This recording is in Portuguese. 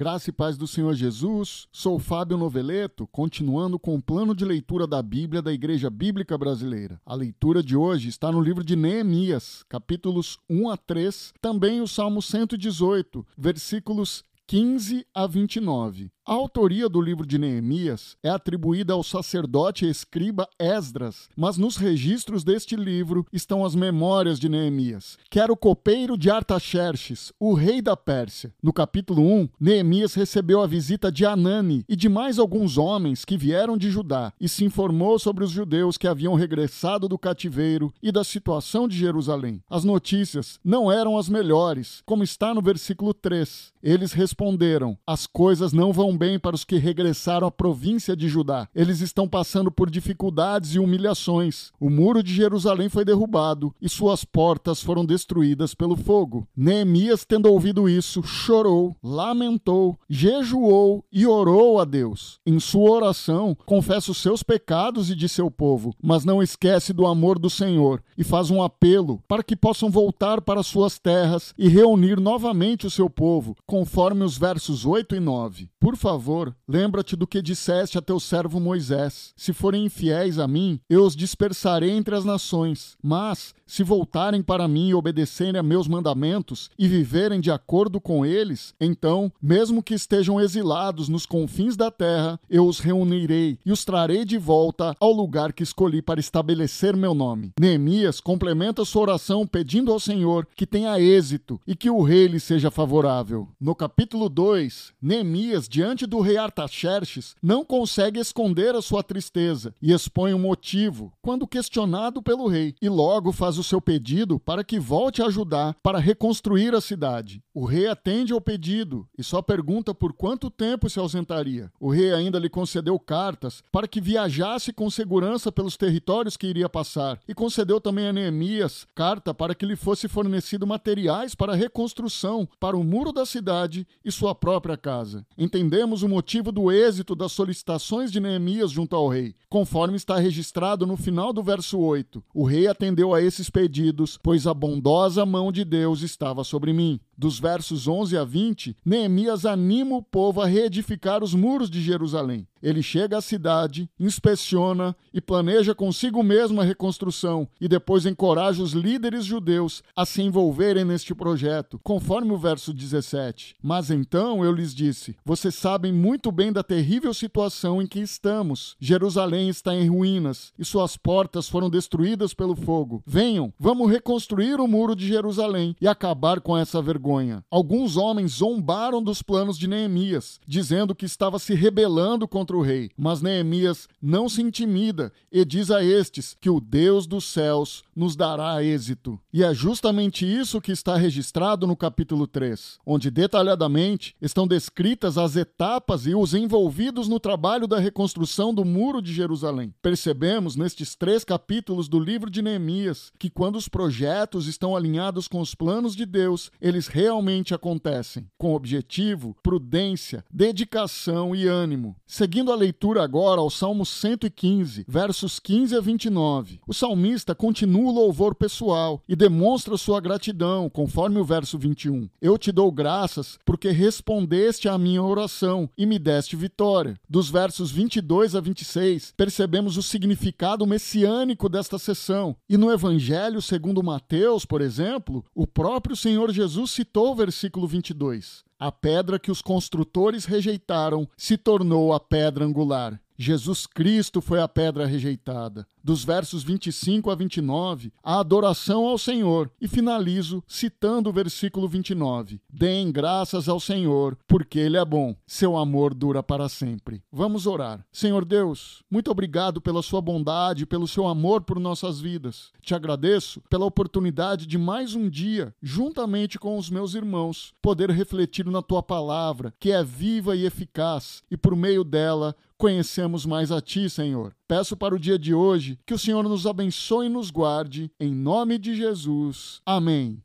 Graça e paz do Senhor Jesus. Sou Fábio Noveleto, continuando com o plano de leitura da Bíblia da Igreja Bíblica Brasileira. A leitura de hoje está no livro de Neemias, capítulos 1 a 3, também o Salmo 118, versículos 15 a 29. A autoria do livro de Neemias é atribuída ao sacerdote e escriba Esdras, mas nos registros deste livro estão as memórias de Neemias, que era o copeiro de Artaxerxes, o rei da Pérsia. No capítulo 1, Neemias recebeu a visita de Anani e de mais alguns homens que vieram de Judá e se informou sobre os judeus que haviam regressado do cativeiro e da situação de Jerusalém. As notícias não eram as melhores, como está no versículo 3. Eles responderam: As coisas não vão bem para os que regressaram à província de Judá. Eles estão passando por dificuldades e humilhações. O muro de Jerusalém foi derrubado e suas portas foram destruídas pelo fogo. Neemias, tendo ouvido isso, chorou, lamentou, jejuou e orou a Deus. Em sua oração, confessa os seus pecados e de seu povo, mas não esquece do amor do Senhor e faz um apelo para que possam voltar para suas terras e reunir novamente o seu povo, conforme os versos 8 e 9. Por favor, lembra-te do que disseste a teu servo Moisés: Se forem infiéis a mim, eu os dispersarei entre as nações. Mas, se voltarem para mim e obedecerem a meus mandamentos e viverem de acordo com eles, então, mesmo que estejam exilados nos confins da terra, eu os reunirei e os trarei de volta ao lugar que escolhi para estabelecer meu nome. Neemias complementa sua oração pedindo ao Senhor que tenha êxito e que o rei lhe seja favorável. No capítulo 2, Neemias, diante diante do rei Artaxerxes, não consegue esconder a sua tristeza e expõe o um motivo quando questionado pelo rei, e logo faz o seu pedido para que volte a ajudar para reconstruir a cidade. O rei atende ao pedido e só pergunta por quanto tempo se ausentaria. O rei ainda lhe concedeu cartas para que viajasse com segurança pelos territórios que iria passar e concedeu também a Neemias carta para que lhe fosse fornecido materiais para a reconstrução para o muro da cidade e sua própria casa. Entendeu sabemos o motivo do êxito das solicitações de Neemias junto ao rei, conforme está registrado no final do verso 8. O rei atendeu a esses pedidos, pois a bondosa mão de Deus estava sobre mim dos versos 11 a 20, Neemias anima o povo a reedificar os muros de Jerusalém. Ele chega à cidade, inspeciona e planeja consigo mesmo a reconstrução e depois encoraja os líderes judeus a se envolverem neste projeto, conforme o verso 17. Mas então eu lhes disse: Vocês sabem muito bem da terrível situação em que estamos. Jerusalém está em ruínas e suas portas foram destruídas pelo fogo. Venham, vamos reconstruir o muro de Jerusalém e acabar com essa vergonha vergonha. Alguns homens zombaram dos planos de Neemias, dizendo que estava se rebelando contra o rei. Mas Neemias não se intimida e diz a estes que o Deus dos céus nos dará êxito. E é justamente isso que está registrado no capítulo 3, onde detalhadamente estão descritas as etapas e os envolvidos no trabalho da reconstrução do Muro de Jerusalém. Percebemos nestes três capítulos do livro de Neemias que quando os projetos estão alinhados com os planos de Deus, eles realmente acontecem, com objetivo, prudência, dedicação e ânimo. Seguindo a leitura agora ao Salmo 115, versos 15 a 29, o salmista continua o louvor pessoal e demonstra sua gratidão, conforme o verso 21. Eu te dou graças porque respondeste à minha oração e me deste vitória. Dos versos 22 a 26, percebemos o significado messiânico desta sessão. E no Evangelho segundo Mateus, por exemplo, o próprio Senhor Jesus se citou o versículo 22. A pedra que os construtores rejeitaram se tornou a pedra angular. Jesus Cristo foi a pedra rejeitada. Dos versos 25 a 29, a adoração ao Senhor. E finalizo citando o versículo 29. Deem graças ao Senhor, porque Ele é bom. Seu amor dura para sempre. Vamos orar. Senhor Deus, muito obrigado pela sua bondade, pelo seu amor por nossas vidas. Te agradeço pela oportunidade de mais um dia, juntamente com os meus irmãos, poder refletir na tua palavra, que é viva e eficaz, e por meio dela conhecemos mais a Ti, Senhor. Peço para o dia de hoje que o Senhor nos abençoe e nos guarde, em nome de Jesus. Amém.